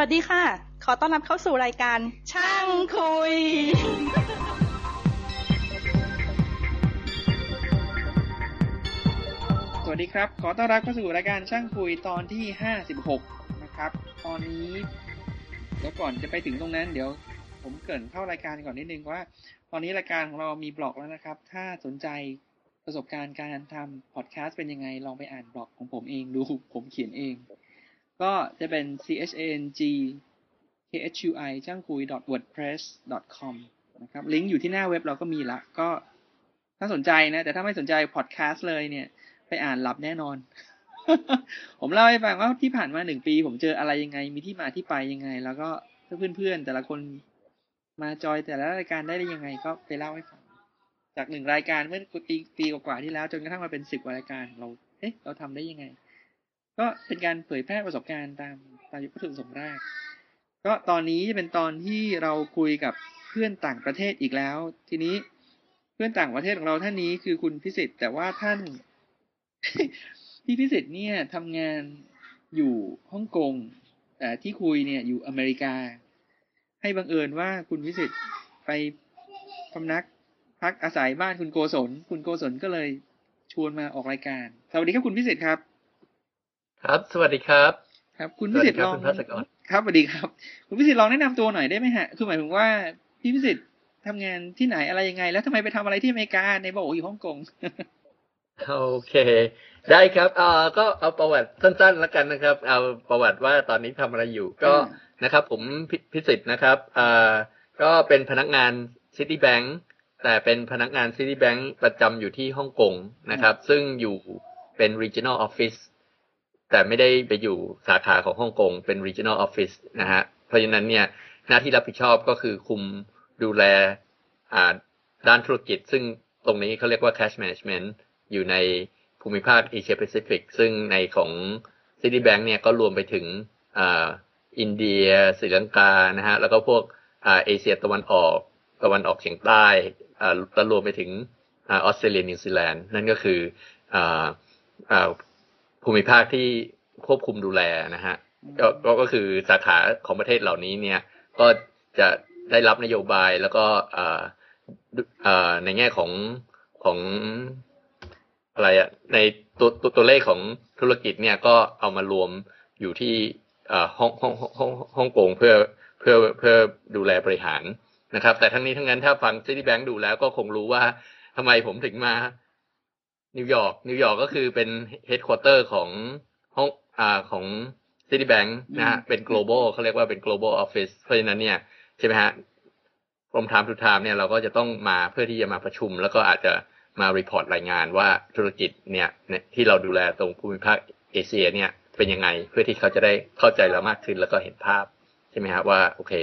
วัสดีค่ะ ขอต้อนรับเข้าสู่รายการ ช่างคุย สวัสดีครับ ขอต้อนรับเข้าสู่รายการช่างคุยตอนที่ห้าสิบหกนะครับ ตอนนี้เดี๋ยวก่อนจะไปถึงตรงนั้น เดี๋ยวผมเกริ่นเข้ารายการก่อนนิดนึงว่า ตอนนี้รายการของเรามีบล็อกแล้วนะครับ ถ้าสนใจประสบการณ์การทำพอดแคสต์เป็นยังไง ลองไปอ่านบล็อกของผมเองดู ผมเขียนเอง ก็จะเป็น c h a n g k h u i ช่างคุย wordpress com นะครับ ลิงก์อยู่ที่หน้าเว็บเราก็มีละ ก็ถ้าสนใจนะ แต่ถ้าไม่สนใจพอดแคสต์เลยเนี่ย ไปอ่านหลับแน่นอน ผมเล่าให้ฟังว่าที่ผ่านมาหนึ่งปี ผมเจออะไรยังไง มีที่มาที่ไปยังไง แล้วก็เพื่อนๆ แต่ละคนมาจอยแต่ละรายการได้ได้ยังไง ก็ไปเล่าให้ฟัง จากหนึ่งรายการเมื่อปีปีกว่าที่แล้ว จนกระทั่งมาเป็นสิบรายการเรา เอ๊ะ เราทำได้ยังไง ก็เป็นการเผยแพร่ประสบการณ์ตามตามยุทธประสงค์แรก ก็ตอนนี้เป็นตอนที่เราคุยกับเพื่อนต่างประเทศอีกแล้ว ทีนี้เพื่อนต่างประเทศของเราท่านนี้คือคุณพิสิทธิ์แต่ว่าท่านพี่พิสิทธิ์เนี่ยทำงานอยู่ฮ่องกงแต่ที่คุยเนี่ยอยู่อเมริกา ให้บังเอิญว่าคุณพิสิทธิ์ไปพำนักพักอาศัยบ้านคุณโกศล คุณโกศลก็เลยชวนมาออกรายการ สวัสดีครับคุณพิสิทธิ์ครับ ครับ สวัสดีครับ ครับ คุณพิสิทธิ์ลองสวัสดีครับคุณพัสกรครับสวัสดีครับ คุณพิสิทธิ์ลองแนะนำตัวหน่อยได้ไหมฮะ คือหมายถึงว่าพี่พิสิทธิ์ทำงานที่ไหนอะไรยังไง แล้วทำไมไปทำอะไรที่อเมริกาในบอกว่าอยู่ฮ่องกงโอเค ได้ครับเอ่อก็เอาประวัติสั้นๆแล้วกันนะครับ เอาประวัติว่าตอนนี้ทำอะไรอยู่ ก็อืมนะครับ ผมพิพิสิทธิ์นะครับเอ่อก็เป็นพนักงาน Citibank แต่เป็นพนักงาน Citibank ประจำอยู่ที่ฮ่องกงนะครับ ซึ่งอยู่เป็น regional office แต่ไม่ได้ไปอยู่สาขาของฮ่องกงเป็น regional office นะฮะ เพราะฉะนั้นเนี่ยหน้าที่รับผิดชอบก็คือคุมดูแลด้านธุรกิจ ซึ่งตรงนี้เขาเรียกว่า cash management อยู่ในภูมิภาคเอเชียแปซิฟิกซึ่งในของ Citibank เนี่ยก็รวมไปถึงออินเดียศรีลังกานะฮะ แล้วก็พวกเอเชียตะวันออกตะวันออกเฉียงใต้อ่าแล้วรวมไปถึงอออสเตรเลียนิวซีแลนด์นั่นก็คืออ่าอ่า ภูมิภาคที่ควบคุมดูแลนะฮะก็ก็ก็คือสาขาของประเทศเหล่านี้เนี่ย ก็จะได้รับนโยบายแล้วก็เอ่อดุเอ่อในแง่ของของอะไรอะในตัวตัวตัวเลขของธุรกิจเนี่ยก็เอามารวมอยู่ที่เอ่อฮ่องฮ่องฮ่องฮ่องกงเพื่อเพื่อเพื่อดูแลบริหารนะครับ แต่ทั้งนี้ทั้งนั้นถ้าฟัง Citibank ดูแล้วก็คงรู้ว่าทำไมผมถึงมา นิวยอร์กนิวยอร์กก็คือเป็นเฮดค q u เตอร์ของห้องอ่าของ Citibank นะฮะเป็น global เขาเรียกว่าเป็น global office เพราะฉะนั้นเนี่ยใช่ไหมฮะ from time to time เนี่ยเราก็จะต้องมาเพื่อที่จะมาประชุม แล้วก็อาจจะมา report รายงานว่าธุรกิจเนี่ยเนี่ยที่เราดูแลตรงภูมิภาคเอเชียเนี่ยเป็นยังไงเพื่อที่เขาจะได้เข้าใจเรามากขึ้นแล้วก็เห็นภาพใช่ไหมฮะว่าโอเค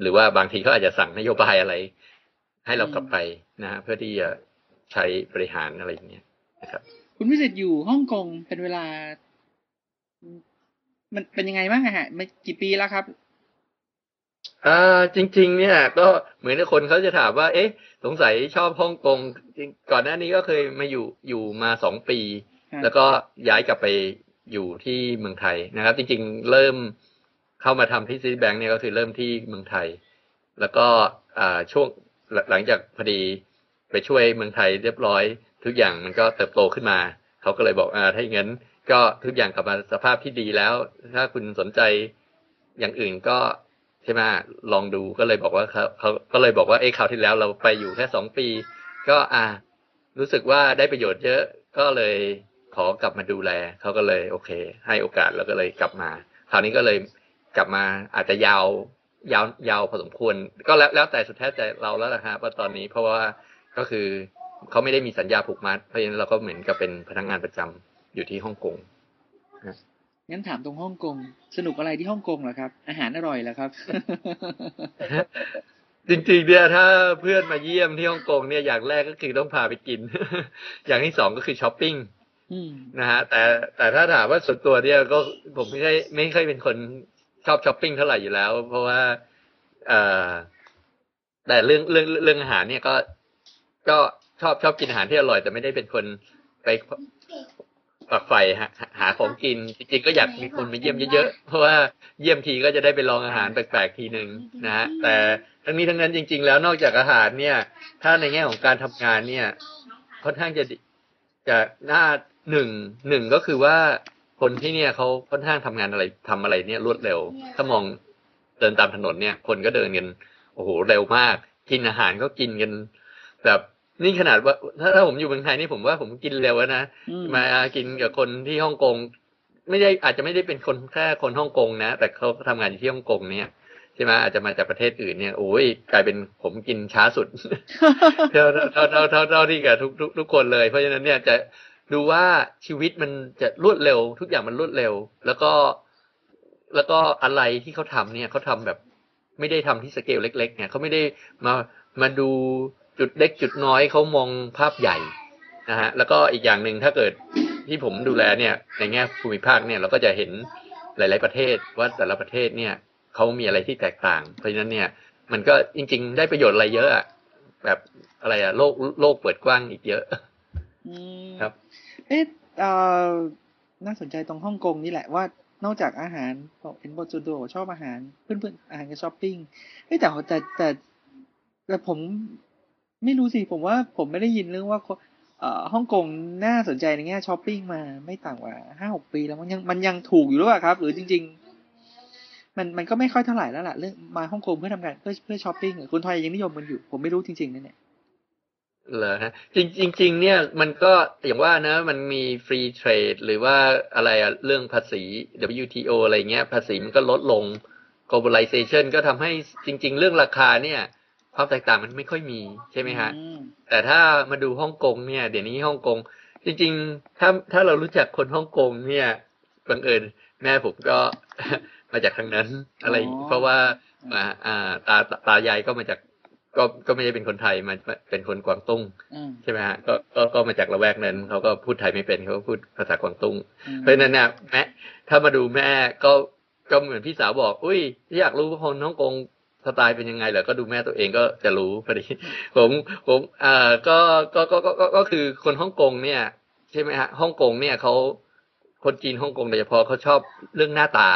หรือว่าบางทีเขาอาจจะสั่งนโยบายอะไร ให้เรากลับไปนะฮะเพื่อที่จะใช้บริหารอะไรอย่างเงี้ย นะครับ คุณพิสิทธิ์อยู่ฮ่องกงเป็นเวลา มันเป็นยังไงบ้างอะฮะไม่กี่ปีแล้วครับอ่าจริง ๆ เนี่ย ก็เหมือนกับคนเขาจะถามว่า เอ๊ะ สงสัยชอบฮ่องกงจริงก่อนหน้านี้ก็เคยมาอยู่อยู่มาสองปีครับแล้วก็ย้ายกลับไปอยู่ที่เมืองไทยนะครับ จริง ๆ เริ่มเข้ามาทำที่ซีแบงค์เนี่ยก็คือเริ่มที่เมืองไทย แล้วก็อ่าช่วงหลังหลังจากพอดีไปช่วยเมืองไทยเรียบร้อย ทุกอย่างมันก็เติบโตขึ้นมา เขาก็เลยบอกอ่าถ้าอย่างนั้นก็ทุกอย่างกลับมาสภาพที่ดีแล้ว ถ้าคุณสนใจอย่างอื่นก็ใช่ไหมลองดูก็เลยบอกว่าเขาเขาก็เลยบอกว่าเอ้คราวที่แล้วเราไปอยู่แค่สองปี ก็อ่า รู้สึกว่าได้ประโยชน์เยอะก็เลยขอกลับมาดูแลเขาก็เลยโอเค ให้โอกาสแล้วก็เลยกลับมา คราวนี้ก็เลยกลับมาอาจจะยาวยาวยาวพอสมควร ก็แล้วแล้วแต่สุดแท้แต่เราแล้วนะฮะว่าตอนนี้เพราะว่าก็คือ เขาไม่ได้มีสัญญาผูกมัด เพราะฉะนั้นเราก็เหมือนกับเป็นพนักงานประจำอยู่ที่ฮ่องกงงั้นถามตรงฮ่องกงสนุกอะไรที่ฮ่องกงเหรอครับ อาหารอร่อยเหรอครับ จริงๆเนี่ยถ้าเพื่อนมาเยี่ยมที่ฮ่องกงเนี่ยอย่างแรกก็คือต้องพาไปกิน อย่างที่สองก็คือช้อปปิ้งอืมนะฮะแต่แต่ถ้าถามว่าส่วนตัวเนี่ยก็ผมไม่ใช่ไม่ค่อยเป็นคนชอบช้อปปิ้งเท่าไหร่อยู่แล้ว เพราะว่าเอ่อแต่เรื่องเรื่องเรื่องอาหารเนี่ยก็ก็ ชอบชอบกินอาหารที่อร่อย แต่ไม่ได้เป็นคนไปฝักใฝ่หาหาของกิน จริงๆก็อยากมีคนมาเยี่ยมเยอะๆ เพราะว่าเยี่ยมทีก็จะได้ไปลองอาหารแปลกๆทีหนึ่งนะฮะแต่ทั้งนี้ทั้งนั้นจริง ๆ แล้วนอกจากอาหารเนี่ย ถ้าในแง่ของการทำงานเนี่ยค่อนข้างจะจะน่าหนึ่งหนึ่งก็คือว่าคนที่เนี่ยเขาค่อนข้างทำงานอะไรทำอะไรเนี่ยรวดเร็ว ถ้ามองเดินตามถนนเนี่ย คนก็เดินกันโอ้โหเร็วมาก กินอาหารก็กินกันแบบ นี่ขนาดว่า ถ้าถ้าผมอยู่เมืองไทยนี่ผมว่าผมกินเร็วแล้วนะอืมมากินกับคนที่ฮ่องกงไม่ได้อาจจะไม่ได้เป็นคนแค่คนฮ่องกงนะ แต่เขาทำงานอยู่ที่ฮ่องกงเนี่ยใช่ไหมอาจจะมาจากประเทศอื่นเนี่ยโอ้ยกลายเป็นผมกินช้าสุดเท่าเท่าเท่าเท่าเท่าที่กับทุกทุกทุกคนเลย เพราะฉะนั้นเนี่ยจะดูว่าชีวิตมันจะรวดเร็ว ทุกอย่างมันรวดเร็ว แล้วก็แล้วก็อะไรที่เขาทำเนี่ยเขาทำแบบ ไม่ได้ทำที่สเกลเล็กๆเนี่ยเขาไม่ได้มามาดู จุดเล็กจุดน้อยเขามองภาพใหญ่นะฮะแล้วก็อีกอย่างหนึ่งถ้าเกิดที่ผมดูแลเนี่ย ในแง่ภูมิภาคเนี่ยเราก็จะเห็นหลาย ๆ ประเทศว่าแต่ละประเทศเนี่ยเขามีอะไรที่แตกต่าง เพราะฉะนั้นเนี่ยมันก็จริง ๆ ได้ประโยชน์อะไรเยอะอะแบบอะไรอะโลกโลกเปิดกว้างอีกเยอะอืมครับ เอ๊ะเอ่อน่าสนใจตรงฮ่องกงนี่แหละว่านอกจากอาหารบอกเห็นบทจูโดชอบอาหาร เพื่อนๆอาหารกับช้อปปิ้งเอ้ยแต่แต่แต่แต่ผม ไม่รู้สิผมว่าผมไม่ได้ยินเรื่องว่าเอ่อฮ่องกงน่าสนใจในแง่ช้อปปิ้งมาไม่ต่างกว่าห้าหกปีแล้วมันยังมันยังถูกอยู่หรือเปล่าครับ หรือจริง ๆ มันมันก็ไม่ค่อยเท่าไหร่แล้วล่ะเรื่องมาฮ่องกงเพื่อทำงานเพื่อเพื่อช้อปปิ้งคนไทยยังนิยมมันอยู่ ผมไม่รู้จริงๆนะเนี่ยเหรอฮะจริงจริงเนี่ยมันก็อย่างว่านะมันมีฟรีเทรดหรือว่าอะไรอะเรื่องภาษี WTO อะไรเงี้ย ภาษีมันก็ลดลง globalization ก็ทำให้จริง ๆ เรื่องราคาเนี่ย ความแตกต่างมันไม่ค่อยมีใช่ไหมฮะอืมแต่ถ้ามาดูฮ่องกงเนี่ย เดี๋ยวนี้ฮ่องกง จริง ๆ ถ้าถ้าเรารู้จักคนฮ่องกงเนี่ยบังเอิญแม่ผมก็มาจากทางนั้นอะไรอ๋อเพราะว่าอ่าอ่าตาตาตายายก็มาจากก็ก็ไม่ได้เป็นคนไทยมาเป็นคนกวางตุ้งอืมใช่ไหมฮะก็ก็ก็มาจากละแวกนั้นเขาก็พูดไทยไม่เป็นเขาก็พูดภาษากวางตุ้งอืมเพราะฉะนั้นเนี่ยแม่ถ้ามาดูแม่ก็ก็เหมือนพี่สาวบอก อุ้ยอยากรู้ว่าคนฮ่องกง สไตล์เป็นยังไงเหรอก็ดูแม่ตัวเองก็จะรู้พอดี ผมผมเอ่อก็ก็ก็ก็ก็ก็คือคนฮ่องกงเนี่ย ใช่ไหมฮะฮ่องกงเนี่ยเขาคนจีนฮ่องกงโดยเฉพาะเขาชอบเรื่องหน้าตา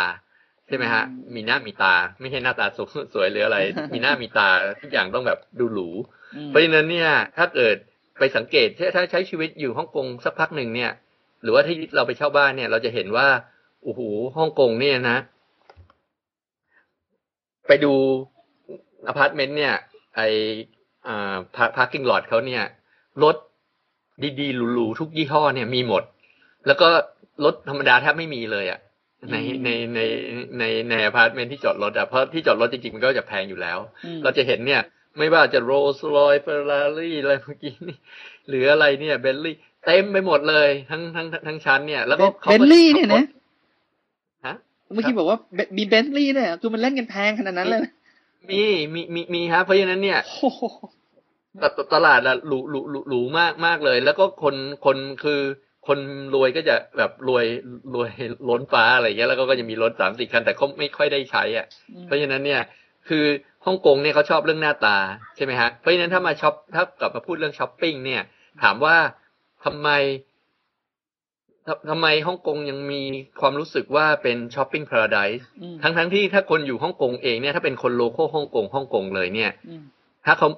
ใช่ไหมฮะ มีหน้ามีตา ไม่ใช่หน้าตาสวยสวยหรืออะไร มีหน้ามีตาทุกอย่างต้องแบบดูหรูอืมเพราะฉะนั้นเนี่ย ถ้าเกิดไปสังเกตถ้าถ้าใช้ชีวิตอยู่ฮ่องกงสักพักหนึ่งเนี่ย หรือว่าที่เราไปเช่าบ้านเนี่ย เราจะเห็นว่าโอ้โหฮ่องกงเนี่ยนะ ไปดู อพาร์ตเมนต์เนี่ย ไออ่า parking lot เขาเนี่ยรถดีๆหรูๆทุกยี่ห้อเนี่ยมีหมด แล้วก็รถธรรมดาแทบไม่มีเลยอะ่ะในในในในในอพาร์ตเมนต์ที่จอดรถอะ่ะเพราะที่จอดรถจริงๆ มันก็จะแพงอยู่แล้วอืมเราจะเห็นเนี่ย ไม่ว่าจะ Rolls-Royce Ferrari อะไรเมื่อกี้นี่หรืออะไรเนี่ยเบนลี่เต็มไปหมดเลยทั้งทั้งทั้งชั้นเนี่ย แล้วก็ขาเบก็นลี่เนี่ยนะฮะเมื่อกี้บอกว่าเบมีเบนลี่เนี่ยคือมันเล่นกันแพงขนาดนั้นเลย นะมีมีมีมีฮะเพราะฉะนั้นเนี่ยโอ้โหตตตลาดอะหรูหรูหรูหรูมากมากเลย แล้วก็คนคนคือคนรวยก็จะแบบรวยรวยล้นฟ้าอะไรอย่างเงี้ยแล้วก็ก็จะมีรถสามสี่คัน แต่เขาไม่ค่อยได้ใช้ อะ เพราะฉะนั้นเนี่ย คือฮ่องกงเนี่ยเขาชอบเรื่องหน้าตาใช่ไหมฮะเพราะฉะนั้นถ้ามาช็อปถ้ากลับมาพูดเรื่องช้อปปิ้งเนี่ย ถามว่าทำไม ทำทำไมฮ่องกงยังมีความรู้สึกว่าเป็น shopping paradise อืมทั้งทั้งที่ถ้าคนอยู่ฮ่องกงเองเนี่ยถ้าเป็นคน local ฮ่องกงฮ่องกงเลยเนี่ยอืมถ้าเขา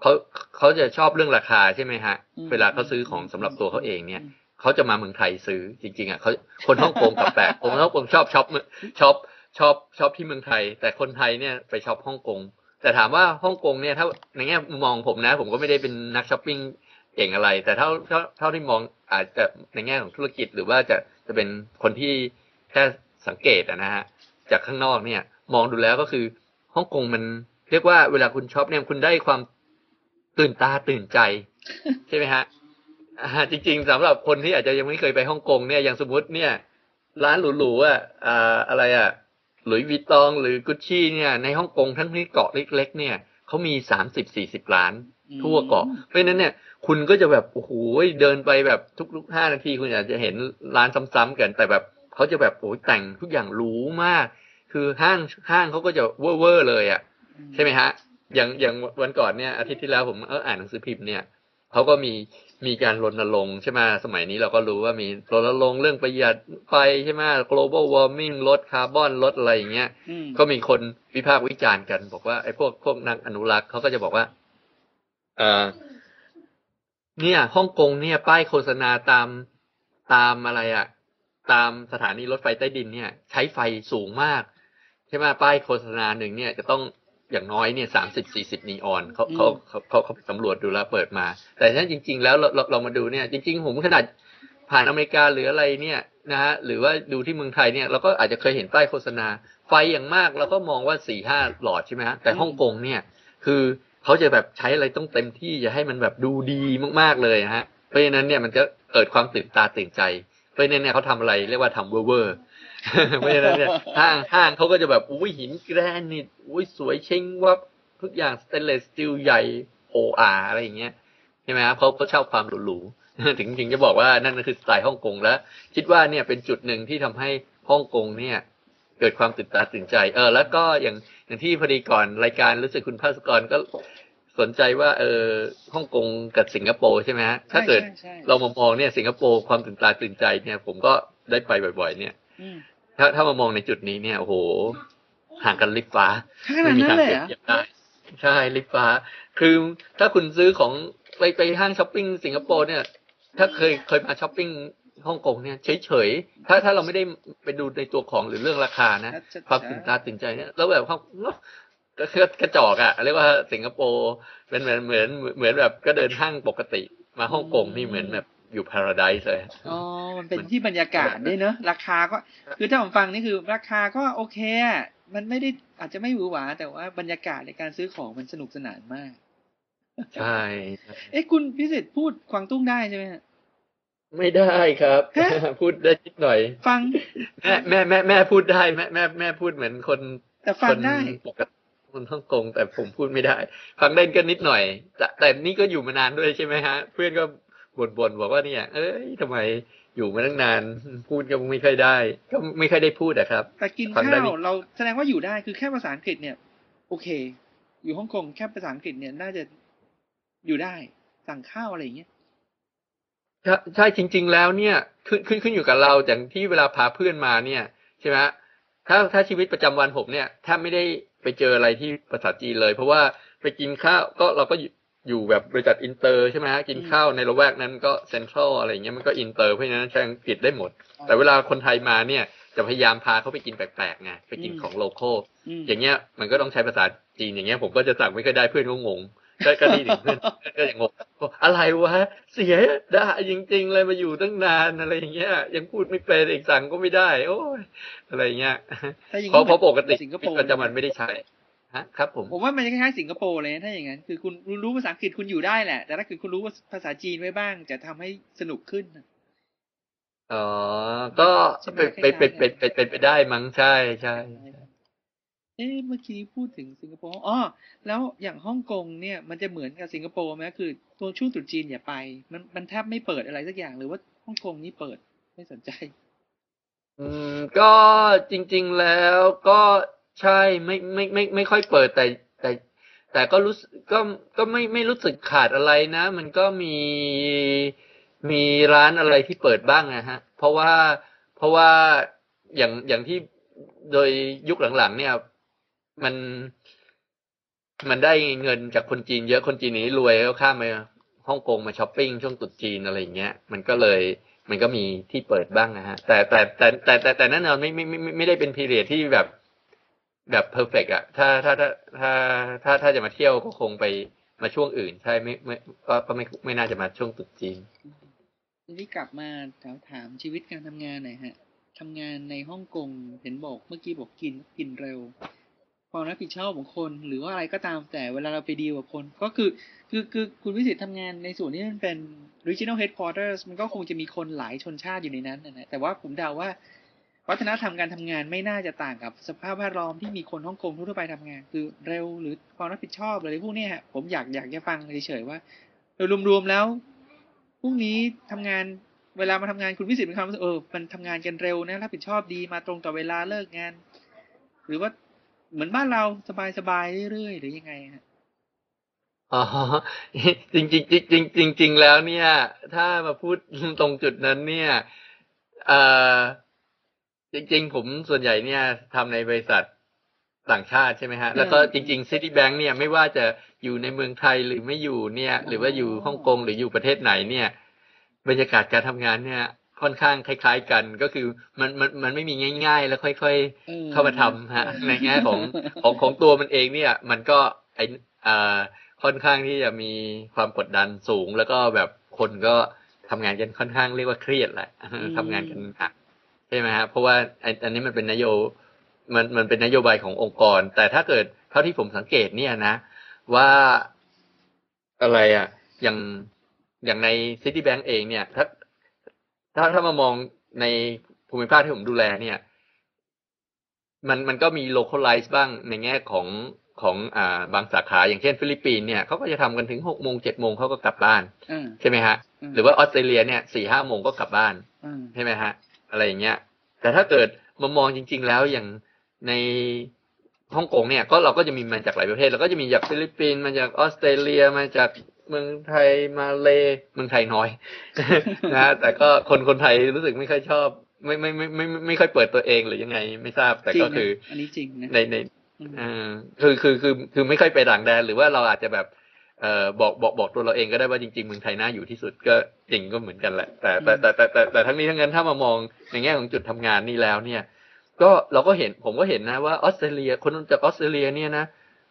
เขาเขาจะชอบเรื่องราคาใช่ไหมฮะอืมเวลาเขาซื้อของสำหรับตัวเขาเองเนี่ยอืมเขาจะมาเมืองไทยซื้อจริง ๆอะเขาคนฮ่องกงกลับแปลกคนฮ่องกงชอบช็อปเมืองช็อปช็อปช็อปที่เมืองไทย แต่คนไทยเนี่ยไปช็อปฮ่องกงแต่ถามว่าฮ่องกงเนี่ยถ้าในแง่มุมมองผมนะ ผมก็ไม่ได้เป็นนักช้อปปิ้ง เก่งอะไร แต่เท่าเท่าเท่าที่มองอาจจะในแง่ของธุรกิจหรือว่าจะจะเป็นคนที่แค่สังเกตอะนะฮะจากข้างนอกเนี่ย มองดูแล้วก็คือฮ่องกงมันเรียกว่าเวลาคุณช็อปเนี่ยคุณได้ความตื่นตาตื่นใจ ใช่ไหมฮะอ่าจริง ๆสำหรับคนที่อาจจะยังไม่เคยไปฮ่องกงเนี่ยอย่างสมมติเนี่ย ร้านหรูๆอะอ่าอะไรอะหลุยส์วิตตองหรือกุชชี่เนี่ยในฮ่องกงทั้งที่เกาะเล็ก ๆ เนี่ยเขามีสามสิบสี่สิบล้านทั่วเกาะเพราะฉะนั้นเนี่ย คุณก็จะแบบโอ้โหเดินไปแบบทุกๆห้านาทีคุณอาจจะเห็นร้านซ้ำๆกัน แต่แบบเขาจะแบบโอ้ยแต่งทุกอย่างหรูมาก คือห้างห้างเขาก็จะเวอร์ๆเลยอะ ใช่ไหมฮะ อย่างอย่างวันก่อนเนี่ยอาทิตย์ที่แล้วผมเอออ่านหนังสือพิมพ์เนี่ยเขาก็มีมีการรณรงค์ใช่ไหมสมัยนี้เราก็รู้ว่ามีรณรงค์เรื่องประหยัดไฟใช่ไหม global warming ลดคาร์บอนลดอะไรอย่างเงี้ยอืมก็มีคนวิพากษ์วิจารณ์กัน บอกว่าไอ้พวกพวกนักอนุรักษ์เขาก็จะบอกว่า เออ เนี่ยฮ่องกงเนี่ย ป้ายโฆษณาตามตามอะไรอะตามสถานีรถไฟใต้ดินเนี่ย ใช้ไฟสูงมากใช่ไหมป้ายโฆษณาหนึ่งเนี่ยจะต้องอย่างน้อยเนี่ยสามสิบสี่สิบนีออนเขาเขาเขาเขาเขาสำรวจดูแล้วเปิดมา แต่ถ้าจริง ๆ แล้วเราเราเรามาดูเนี่ย จริง ๆ ผมขนาดผ่านอเมริกาหรืออะไรเนี่ยนะฮะหรือว่าดูที่เมืองไทยเนี่ยเราก็อาจจะเคยเห็นป้ายโฆษณา ไฟอย่างมากเราก็มองว่าสี่ห้าหลอดใช่ไหมฮะแต่ฮ่องกงเนี่ย คือ เขาจะแบบใช้อะไรต้องเต็มที่จะให้มันแบบดูดีมากๆเลยฮะ เพราะฉะนั้นเนี่ยมันจะเกิดความตื่นตาตื่นใจ เพราะฉะนั้นเนี่ยเขาทำอะไรเรียกว่าทำเวอร์เวอร์เพราะฉะนั้นเนี่ยห้างห้างเขาก็จะแบบอุ้ยหินแกรนิตอุ้ยสวยเช้งวับทุกอย่าง stainless steel ใหญ่โอ่อ่าอะไรอย่างเงี้ยใช่ไหมครับเขาเขาชอบความหรูๆถึงถึงจะบอกว่านั่นคือสไตล์ฮ่องกงแล้ว คิดว่าเนี่ยเป็นจุดหนึ่งที่ทำให้ฮ่องกงเนี่ย เกิดความตื่นตาตื่นใจ เออ แล้วก็อย่าง อย่างที่พอดีก่อนรายการรู้สึกคุณภาสกรก็สนใจว่าเออฮ่องกงกับสิงคโปร์ใช่ไหมฮะถ้าเกิดใช่ใช่เรามามองเนี่ยสิงคโปร์ความตื่นตาตื่นใจเนี่ย ผมก็ได้ไปบ่อย ๆ เนี่ยอืมถ้าถ้ามามองในจุดนี้เนี่ยโอ้โหห่างกันลิบฟ้าขนาดไม่มีนั้นทางเลยเปเหรีรยบอเทียบได้ใช่ลิบฟ้า คือถ้าคุณซื้อของไปไปห้างช้อปปิ้งสิงคโปร์เนี่ย ถ้าเคยเคยมาช้อปปิ้ง ฮ่องกงเนี่ยเฉยๆ ถ้าถ้าเราไม่ได้ไปดูในตัวของหรือเรื่องราคานะความตื่นตาตื่นใจเนี่ยแล้วแบบเขาก็คือกระจอกอะเรียกว่าสิงคโปร์เป็นเหมือนเหมือนเหมือนแบบก็เดินห้างปกติมาฮ่องกงนี่เหมือนแบบอยู่พาราไดส์เลย อ๋อ มันเป็นที่บรรยากาศด้วยเนอะราคาก็ คือถ้าผมฟังนี่คือราคาก็โอเคอะมันไม่ได้อาจจะไม่หวือหวา แต่ว่าบรรยากาศในการซื้อของมันสนุกสนานมาก ใช่ เอ๊ะคุณพิสิทธิ์พูดควางตุ้งได้ใช่ไหมฮะ ไม่ได้ครับฮะพูดได้นิดหน่อย ฟัง แม่แม่แม่แม่พูดได้แม่แม่แม่พูดเหมือนคน แต่ฟัคงนได้ปกติคนฮ่องกงแต่ผมพูดไม่ได้ ฟังได้ก็นิดหน่อย แต่แต่นี่ก็อยู่มานานด้วยใช่ไหมฮะ เพื่อนก็บ่นๆบอกว่าเนี่ย เอ้ยทำไมอยู่มาตั้งนาน พูดก็ไม่ค่อยได้ ก็ไม่ค่อยได้พูดอะครับ แต่กินฟังได้ข้าวนิดเราแสดงว่าอยู่ได้คือแค่ภาษาอังกฤษเนี่ย โอเค อยู่ฮ่องกงแค่ภาษาอังกฤษเนี่ยน่าจะอยู่ได้สั่งข้าวอะไรอย่างเงี้ย ใช่ใช่จริง ๆ แล้วเนี่ยขึ้นขึ้นขึ้นอยู่กับเราอย่างที่เวลาพาเพื่อนมาเนี่ยใช่ไหมถ้าถ้าชีวิตประจำวันผมเนี่ยถ้าไม่ได้ไปเจออะไรที่ภาษาจีนเลย เพราะว่าไปกินข้าวก็เราก็อยู่อยู่แบบบริษัทอินเตอร์ใช่ไหมฮะกินข้าวในละแวกนั้นก็เซ็นทรัลอะไรอย่างเงี้ยมันก็อินเตอร์เพราะฉะนั้นใช้อังกฤษได้หมด แต่เวลาคนไทยมาเนี่ยจะพยายามพาเขาไปกินแปลกๆไงไปกินอืมของโลคอลอืมอย่างเงี้ยมันก็ต้องใช้ภาษาจีนอย่างเงี้ยผมก็จะสั่งไม่ค่อยได้เพื่อนก็งง ก็ก็ดีถึงเพื่อนก็อย่างงงบอกอะไรวะเสียด่าจริงๆเลยมาอยู่ตั้งนานอะไรอย่างเงี้ย ยังพูดไม่เป็นอีกสั่งก็ไม่ได้ โอ้ยอะไรอย่างเงี้ยถ้าอย่างเพราะนี้เพราะปกติสิงคโปชีวิร์ตประจำวันไม่ได้ใช้ฮะครับผมผมว่ามันจะคล้ายๆสิงคโปร์เลยนะถ้าอย่างนั้นคือคุณคุณรู้ภาษาอังกฤษคุณอยู่ได้แหละ แต่ถ้าเกิดคุณรู้ภาษาจีนไว้บ้าง จะทำให้สนุกขึ้นนะอ๋อก็ใช่ไหมเป็นเป็นคล้ายๆเป็นเป็นเป็นเป็นไปได้มั้งใช่ใช่เอ๊ะเมื่อกี้พูดถึงสิงคโปร์อ๋อแล้วอย่างฮ่องกงเนี่ยมันจะเหมือนกับสิงคโปร์ไหมคือตัวช่วงตรุษจีนอย่าไป มันมันแทบไม่เปิดอะไรสักอย่างหรือว่าฮ่องกงนี่เปิดไม่สนใจ อืมก็จริง ๆแล้วก็ใช่ไม่ไม่ไม่ไม่ค่อยเปิดแต่แต่แต่ก็รู้สึกก็ก็ไม่ไม่รู้สึกขาดอะไรนะ มันก็มีมีร้านอะไรที่เปิดบ้างนะฮะ เพราะว่าเพราะว่าอย่างอย่างที่โดยยุคหลังๆ เนี่ย มันมันได้เงินจากคนจีนเยอะคนจีนนี้รวยก็ข้ามมาฮ่องกงมาช้อปปิ้งช่วงตรุษจีนอะไรอย่างเงี้ย มันก็เลยมันก็มีที่เปิดบ้างนะฮะ แต่แต่แต่แต่แต่แต่แน่นอนไม่ไม่ไม่ไม่ไม่ได้เป็นพีเรียดที่แบบแบบเพอร์เฟกอะถ้าถ้าถ้าถ้าถ้าถ้าจะมาเที่ยวก็คงไปมาช่วงอื่น ใช่ไม่ไม่ก็ก็ไม่ไม่น่าจะมาช่วงตรุษจีนทีนี้กลับมาถามถามชีวิตการทำงานหน่อยฮะทำงานในฮ่องกงเห็นบอกเมื่อกี้บอกกินกินเร็ว ความรับผิดชอบของคน หรือว่าอะไรก็ตามแต่เวลาเราไปดีลกับคน ก็คือคือคือคุณวิสิตทำงานในส่วนที่มันเป็น regional headquarters มันก็คงจะมีคนหลายชนชาติอยู่ในนั้นนะแต่ว่าผมเดาว่า วัฒนธรรมการทำงานไม่น่าจะต่างกับสภาพแวดล้อมที่มีคนฮ่องกงทั่วไปทำงาน คือเร็วหรือความรับผิดชอบอะไรพวกนี้ฮะผมอยากอยากจะฟังเฉยๆว่าโดยรวมๆแล้วพรุ่งนี้ทำงานเวลามาทำงานคุณวิสิตมีความรู้สึกเออมันทำงานกันเร็วนะรับผิดชอบดีมาตรงต่อเวลาเลิกงาน หรือว่า เหมือนบ้านเราสบายๆเรื่อยๆหรือยังไงฮะอ๋อจริงจริงจริงจริงจริงแล้วเนี่ย ถ้ามาพูดตรงจุดนั้นเนี่ยเอ่อจริง ๆ ผมส่วนใหญ่เนี่ยทำในบริษัทต่างชาติใช่ไหมฮะ แล้วก็จริงๆ Citibank เนี่ยไม่ว่าจะอยู่ในเมืองไทยหรือไม่อยู่เนี่ย หรือว่าอยู่ฮ่องกงหรืออยู่ประเทศไหนเนี่ย บรรยากาศการทำงานเนี่ย ค่อนข้างคล้าย ๆกัน ก็คือมันมันมันไม่มีง่าย ๆ แล้วค่อย ๆ เข้ามาทำฮะในแง่ของของของตัวมันเองเนี่ย มันก็ไออ่าค่อนข้างที่จะมีความกดดันสูง แล้วก็แบบคนก็ทำงานกันค่อนข้างเรียกว่าเครียดแหละทำงานกันหนักใช่ไหมฮะเพราะว่าไออันนี้มันเป็นนโยมันมันเป็นนโยบายขององค์กร แต่ถ้าเกิดเท่าที่ผมสังเกตเนี่ยนะ ว่าอะไรอะอย่างอย่างใน Citibank เองเนี่ย ถ้า ถ้าถ้ามามองในภูมิภาคที่ผมดูแลเนี่ย มันมันก็มี localize บ้างในแง่ของของอ่าบางสาขาอย่างเช่น ฟิลิปปินส์เนี่ยเขาก็จะทำกันถึงหกโมงเจ็ดโมงเขาก็กลับบ้านอ่าใช่ไหมฮะอืมหรือว่าออสเตรเลียเนี่ยสี่ห้าโมงก็กลับบ้านอ่าใช่ไหมฮะ อะไรอย่างเงี้ย แต่ถ้าเกิดมามองจริง ๆ แล้วอย่างในฮ่องกงเนี่ยก็เราก็จะมีมาจากหลายประเทศเราก็จะมีจากฟิลิปปินส์มาจากออสเตรเลียมาจาก เมืองไทยมาเลเมืองไทยน้อยนะฮะแต่ก็คนคนไทยรู้สึกไม่ค่อยชอบ ไม่ไม่ไม่ไม่ไม่ไม่ค่อยเปิดตัวเองหรือยังไง ไม่ทราบแต่จริงก็นะคือ อันนี้จริงนะในในอืมเออคือคือคือคือไม่ค่อยไปต่างแดนหรือว่าเราอาจจะแบบเอ่อบอกบอกบอกตัวเราเองก็ได้ว่าจริงๆเมืองไทยน่าอยู่ที่สุดก็จริงก็เหมือนกันแหละแต่แต่แต่แต่แต่แต่ทั้งนี้ทั้งนั้นถ้ามามองในแง่ของจุดทำงานนี่แล้วเนี่ย ก็เราก็เห็นผมก็เห็นนะว่าออสเตรเลียคนจากออสเตรเลียเนี่ยนะ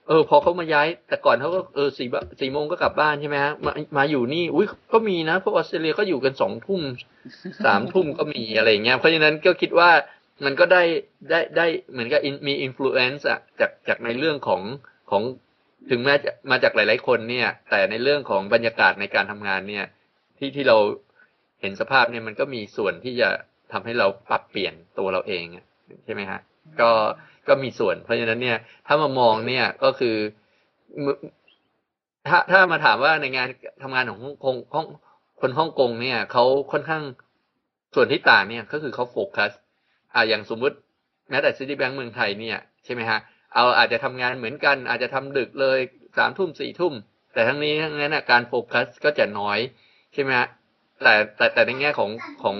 เออ พอเขามาย้าย แต่ก่อนเขาก็เออสี่สี่โมงก็กลับบ้านใช่ไหมฮะมามาอยู่นี่ อุ้ยก็มีนะพวกออสเตรเลียก็อยู่กันสองทุ่มสามทุ่มก็มีอะไรอย่างเงี้ยเพราะฉะนั้นก็คิดว่ามันก็ได้ได้ได้เหมือนกับมีอิม l u เ n c e อะจากจากในเรื่องของของถึงแม้จะมาจากหลาย ๆ คนเนี่ย แต่ในเรื่องของบรรยากาศในการทำงานเนี่ย ที่ที่เราเห็นสภาพเนี่ยมันก็มีส่วนที่จะทำให้เราปรับเปลี่ยนตัวเราเองใช่ไหมฮะก็ ก็มีส่วน เพราะฉะนั้นเนี่ย ถ้ามามองเนี่ยก็คือถ้าถ้ามาถามว่าในงานทำงานของฮ่องกงฮ่องคนฮ่องกงเนี่ยเขาค่อนข้างส่วนที่ต่างเนี่ยก็คือเขาโฟกัสอ่าอย่างสมมุติแม้แต่ซิตี้แบงก์เมืองไทยเนี่ยใช่ไหมฮะเอาอาจจะทำงานเหมือนกัน อาจจะทำดึกเลยสามทุ่มสี่ทุ่ม แต่ทั้งนี้ทั้งนั้นนะการโฟกัสก็จะน้อยใช่ไหมฮะแต่แต่แต่ในแง่ของของ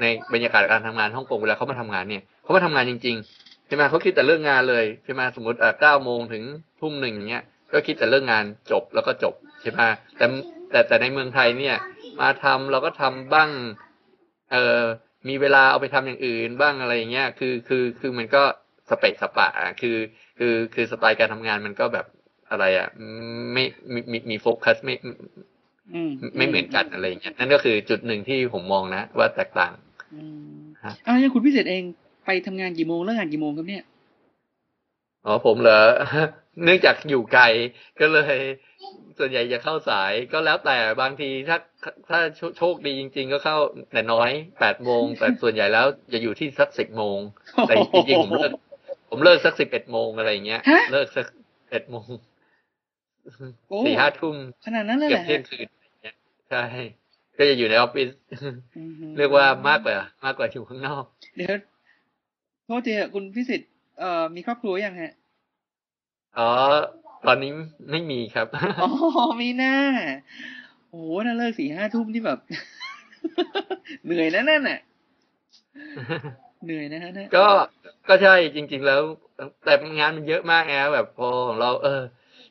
ในบรรยากาศการทำงานฮ่องกงเวลาเขามาทำงานเนี่ยเขามาทำงานจริง ๆ ใช่ไหมเขาคิดแต่เรื่องงานเลยใช่ไหมสมมติเก้าโมงถึงทุ่มหนึ่งอย่างเงี้ย ก็คิดแต่เรื่องงานจบแล้วก็จบใช่ไหมแต่แต่แต่ในเมืองไทยเนี่ย มาทำเราก็ทำบ้าง เอ่อมีเวลาเอาไปทำอย่างอื่นบ้างอะไรอย่างเงี้ย คือคือคือมันก็สเปะสปะอะคือคือคือสไตล์การทำงานมันก็แบบอะไรอะไม่มีมีมีโฟกัสไม่อืมไม่เหมือนกันอะไรอย่างเงี้ยนั่นก็คือจุดหนึ่งที่ผมมองนะ ว่าแตกต่างอืมฮะอ้าวยังคุณพิเศษเอง ไปทำงานกี่โมงเลิกงานกี่โมงครับเนี่ยอ๋อผมเหรอเนื่องจากอยู่ไกลก็เลย ส่วนใหญ่จะเข้าสายก็แล้วแต่บางทีถ้าถ้าโชโชคดีจริง ๆ ก็เข้าแต่น้อยแปดโมงแต่ส่วนใหญ่แล้วจะอยู่ที่สักสิบโมงแต่จริงๆผมเลิกผมเลิกสักสิบเอ็ดโมงอะไรอย่างเงี้ยฮะเลิกสักเอ็ดโมงโอ้สี่ห้าทุ่มขนาดนั้นเลยเกืเหอรบอเที่ยงคืนอะไรอย่างเงี้ยใช่ก็จะอยู่ในออฟฟิศอือฮึเรียกว่ามากกว่ามากกว่าอยู่ข้างนอก เดี๋ยว โทษทีอะคุณพิสิทธิ์เอ่อมีครอบครัวยังฮะ อ๋อ ตอนนี้ไม่มีครับ อ๋อมีหน้า โอ้โหน่าเลิกสี่ห้าทุ่มที่แบบ เหนื่อยนะนั่นน่ะ เหนื่อยนะฮะเนี่ยก็ ก็ใช่จริง ๆ แล้ว แต่งานมันเยอะมากไงแบบพอของเรา เออ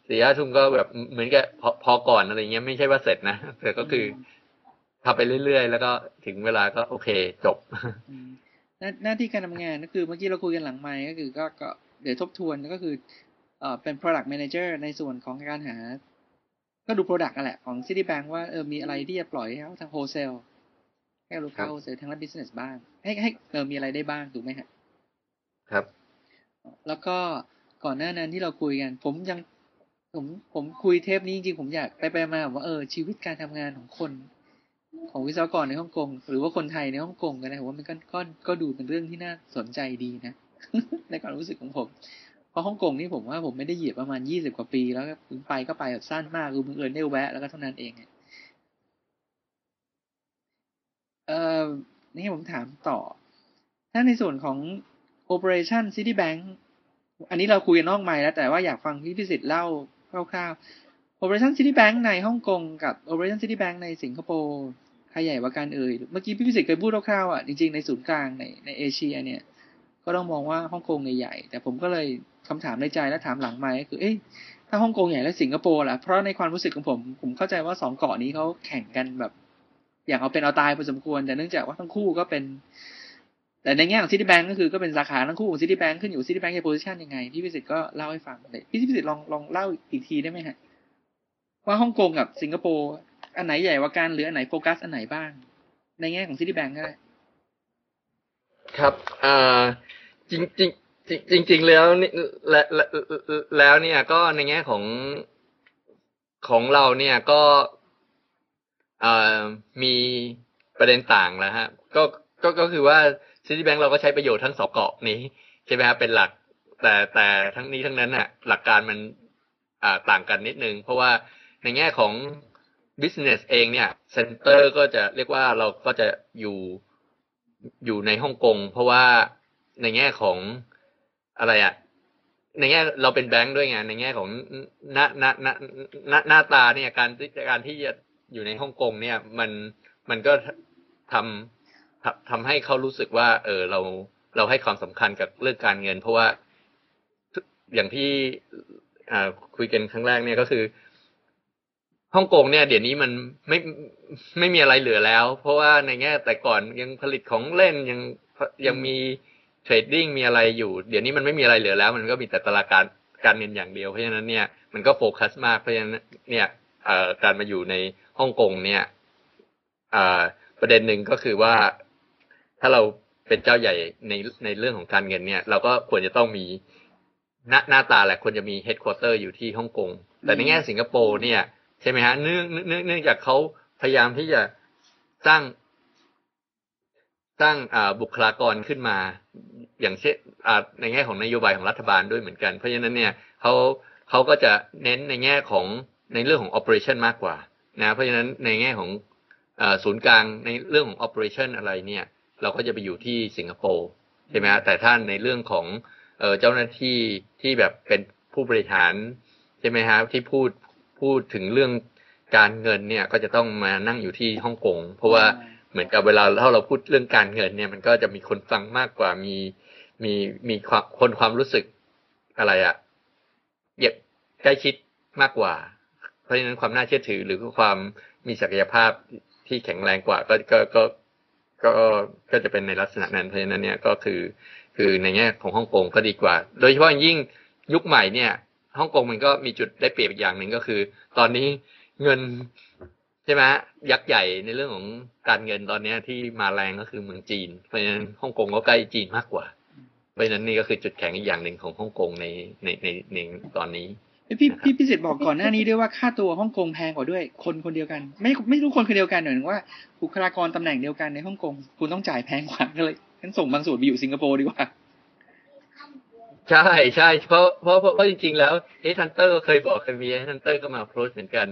สี่ห้าทุ่มก็แบบเหมือนกับพอพอก่อนอะไรเงี้ยไม่ใช่ว่าเสร็จนะแต่ก็คือทำไปเรื่อยๆ แล้วก็ถึงเวลาก็โอเค จบอืม หน้าหน้าที่การทำงานก็คือเมื่อกี้เราคุยกันหลังไมค์ก็คือก็ก็เดี๋ยวทบทวนก็คือเอ่อเป็น product manager ในส่วนของการหา ก็ดู product นั่นแหละของ Citibank ว่าเออมีอะไรที่จะปล่อยให้เขาทาง wholesale ให้กับลูกค้าครับ wholesale ทางด้าน business บ้าง ให้ให้เออมีอะไรได้บ้างถูกไหมฮะครับ แล้วก็ก่อนหน้านั้นที่เราคุยกัน ผมยังผมผมคุยเทปนี้จริงๆผมอยากไปไปมาว่าเออชีวิตการทำงานของคน ของวิศวกรในฮ่องกงหรือว่าคนไทยในฮ่องกงกันนะผมว่ามันก็ก็ก็ดูเป็นเรื่องที่น่าสนใจดีนะในความรู้สึกของผม เพราะฮ่องกงนี่ผมว่าผมไม่ได้เหยียบประมาณยี่สิบกว่าปี แล้วไปก็ไปแบบสั้นมากคือบังเอิญได้แวะแล้วก็เท่านั้นเองเอ่อนี่ผมถามต่อ ถ้าในส่วนของ Operation Citibank อันนี้เราคุยกันนอกไมค์แล้ว แต่ว่าอยากฟังพี่พิสิทธิ์เล่าคร่าวๆ Operation Citibank ในฮ่องกงกับ Operation Citibank ในสิงคโปร์ ครใหญ่กว่ากันเอ่ยเมื่อกี้พี่พิสิทธิ์เคยพูดคร่าวๆอะจริงๆในศูนย์กลางในในเอเชียเนี่ย ก็ต้องมองว่าฮ่องกงใหญ่แต่ผมก็เลยคำถามในใจและถามหลังไมค์ก็คือ เอ๊ะถ้าฮ่องกงใหญ่แล้วสิงคโปร์ล่ะเพราะในความรู้สึกของผมผมเข้าใจว่าสองเกาะนี้เขาแข่งกันแบบ อย่างเอาเป็นเอาตายพอสมควร แต่เนื่องจากว่าทั้งคู่ก็เป็น แต่ในแง่ของซิตี้แบงก์ก็คือก็เป็นสาขาทั้งคู่ของซิตี้แบงก์ขึ้นอยู่ซิตี้แบงก์ใน position ยังไงพี่พิสิทธิ์ก็เล่าให้ฟังเลยพี่พิสิทธิ์ลองลองเล่าอีกทีได้ไหมฮะว่าฮ่องกงกับสิงคโปร์ อันไหนใหญ่กว่ากันหรืออันไหนโฟกัสอันไหนบ้าง ในแง่ของซิตี้แบงก์ก็ได้ครับอ่าจริงจริงจริงจริงแล้วนี่และและแล้วเนี่ยก็ในแง่ของของเราเนี่ยก็อ่ามีประเด็นต่างแล้วฮะก็ก็ก็คือว่าซิตี้แบงก์เราก็ใช้ประโยชน์ทั้งสองเกาะนี้ใช่ไหมครับเป็นหลัก แต่แต่ทั้งนี้ทั้งนั้นน่ะ หลักการมันอ่าต่างกันนิดนึง เพราะว่าในแง่ของ business เองเนี่ย center ก็จะเรียกว่าเราก็จะอยู่อยู่ในฮ่องกง เพราะว่าในแง่ของอะไรอะในแง่เราเป็นแบงค์ด้วยไงในแง่ของหน้าหน้าหน้าหน้าตาเนี่ยการการที่จะอยู่ในฮ่องกงเนี่ยมันมันก็ทำทำทำให้เขารู้สึกว่า เออเราเราให้ความสำคัญกับเรื่องการเงิน เพราะว่าอย่างที่คุยกันครั้งแรกเนี่ยก็คือ ฮ่องกงเนี่ยเดี๋ยวนี้มันไม่ไม่มีอะไรเหลือแล้ว เพราะว่าในแง่แต่ก่อนยังผลิตของเล่นยังยังมี trading มีอะไรอยู่ เดี๋ยวนี้มันไม่มีอะไรเหลือแล้ว มันก็มีแต่ตลาดการการเงินอย่างเดียว เพราะฉะนั้นเนี่ยมันก็โฟกัสมากเพราะฉะนั้นเนี่ยการมาอยู่ในฮ่องกงเนี่ยประเด็นหนึ่งก็คือว่าถ้าเราเป็นเจ้าใหญ่ในในเรื่องของการเงินเนี่ย เราก็ควรจะต้องมีหน้าหน้าตาแหละควรจะมีเฮดค q อเตอร์อยู่ที่ฮ่องกงแต่ในแง่สิงคโปร์เนี่ย ใช่ไหมฮะเนื่องเนื่องเนื่องจากเขาพยายามที่จะสร้างสร้างบุคลากรขึ้นมา อย่างเช่นในแง่ของนโยบายของรัฐบาลด้วยเหมือนกัน เพราะฉะนั้นเนี่ยเขาเขาก็จะเน้นในแง่ของในเรื่องของ operation มากกว่านะเพราะฉะนั้นในแง่ของศูนย์กลางในเรื่องของ operation อะไรเนี่ย เราก็จะไปอยู่ที่สิงคโปร์ใช่ไหมฮะแต่ท่านในเรื่องของเจ้าหน้าที่ที่แบบเป็นผู้บริหารใช่ไหมฮะที่พูด พูดถึงเรื่องการเงินเนี่ยก็จะต้องมานั่งอยู่ที่ฮ่องกงเพราะว่าเหมือนกับเวลาถ้าเราพูดเรื่องการเงินเนี่ย มันก็จะมีคนฟังมากกว่ามีมีมีความคนความรู้สึกอะไรอะเย็บใกล้ชิดมากกว่า เพราะฉะนั้นความน่าเชื่อถือหรือความมีศักยภาพที่แข็งแรงกว่าก็ก็ก็ก็ก็จะเป็นในลักษณะนั้นเพราะฉะนั้นเนี่ยก็คือคือในแง่ของฮ่องกงก็ดีกว่า โดยเฉพาะยิ่งยุคใหม่เนี่ย ฮ่องกงมันก็มีจุดได้เปรียบอีกอย่างหนึ่งก็คือ ตอนนี้เงินใช่ไหมยักษ์ใหญ่ในเรื่องของการเงินตอนนี้ที่มาแรงก็คือเมืองจีน เพราะฉะนั้นฮ่องกงก็ใกล้จีนมากกว่า เพราะฉะนั้นนี่ก็คือจุดแข็งอีกอย่างหนึ่งของฮ่องกงในในในในตอนนี้พี่พี่พิสิทธิ์บอกก่อนหน้านี้ด้วยว่าค่าตัวฮ่องกงแพงกว่าด้วย คนคนเดียวกัน ไม่ไม่รู้คนคนเดียวกันหมายถึงว่าบุคลากรตำแหน่งเดียวกันในฮ่องกงคุณต้องจ่ายแพงกว่าก็เลยงั้นส่งบางส่วนไปอยู่สิงคโปร์ดีกว่า ใช่ใช่เพราะเพราะเพราะจริงๆแล้ว headhunter เคยบอกเคยมี headhunter ก็มา approach เหมือนกัน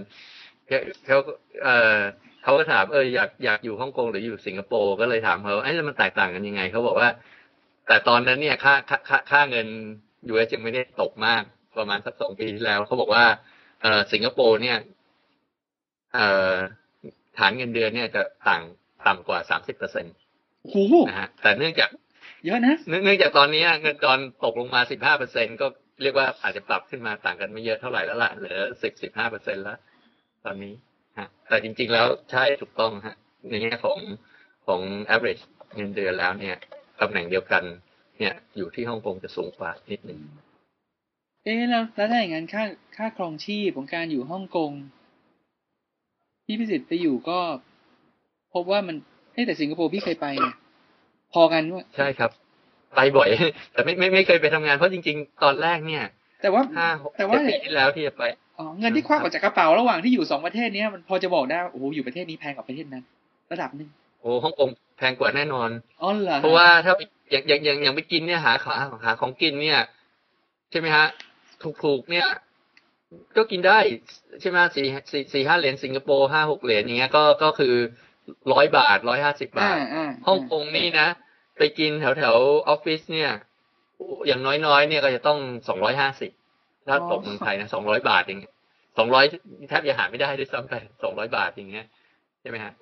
เขาเออเขาก็ถามเอออยากอยากอยู่ฮ่องกงหรืออยู่สิงคโปร์ก็เลยถามเขาไอ้แล้วมันแตกต่างกันยังไงเขาบอกว่า แต่ตอนนั้นเนี่ยค่าค่าค่าค่าเงิน US ยังไม่ได้ตกมากประมาณสักสองปีที่แล้วเขาบอกว่าเออสิงคโปร์เนี่ยเอ่อฐานเงินเดือนเนี่ยจะต่างต่ำกว่าสามสิบเปอร์เซ็นต์โอ้โหนะฮะแต่เนื่องจาก เยอะนะเนื่องเนื่องจากตอนนี้เงินดอนตกลงมา15เปอร์เซ็นก็เรียกว่าอาจจะปรับขึ้นมาต่างกันไม่เยอะเท่าไหร่แล้วล่ะเหลือ10 15เปอร์เซ็นแล้ว ตอนนี้ฮะ แต่จริง ๆ แล้วใช่ถูกต้องฮะในแง่ของของ average เงินเดือนแล้วเนี่ยตำแหน่งเดียวกัน เนี่ยอยู่ที่ฮ่องกงจะสูงกว่านิดหนึ่งเอ๊ะแล้วแล้วถ้าอย่างนั้นค่าค่าครองชีพของการอยู่ฮ่องกงพี่พิสิทธิ์ไปอยู่ก็ พบว่ามันเอ้แต่สิงคโปร์พี่เคยไปเนี่ย พอกันว่าใช่ครับ ไปบ่อย แต่ไม่ไม่ไม่เคยไปทำงานเพราะจริง ๆ ตอนแรกเนี่ย แต่ว่าห้าหกแต่ว่าเจ็ดปีที่แล้วที่จะไปอ๋อเงินที่ควักออกจากกระเป๋าระหว่างที่อยู่สองประเทศเนี้ยมันพอจะบอกได้ว่าโอ้โหอยู่ประเทศนี้แพงกว่าประเทศนั้นระดับหนึ่งโอ้ฮ่องกงแพงกว่าแน่นอนอ๋อเหรอเพราะว่าถ้าไปอย่างอย่างอย่างอย่างไปกินเนี่ยหาหาหาของกินเนี่ย ใช่ไหมฮะถูกๆเนี่ย ก็กินได้ใช่ไหมสี่สี่สี่ห้าเหรียญสิงคโปร์ห้าหกเหรียญอย่างเงี้ยก็ก็คือร้อยบาทร้อยห้าสิบาอ่าทอ่าฮ่องกงนี่นะ ไปกินแถวแถวออฟฟิศเนี่ย อย่างน้อยๆเนี่ยก็จะต้องสองร้อยห้าสิบถ้าตกเมืองไทยนะสองร้อยบาทเองสองร้อยแทบจะหาไม่ได้ด้วยซ้ำไปสองร้อยบาทอย่างเงี้ยใช่ไหมฮะ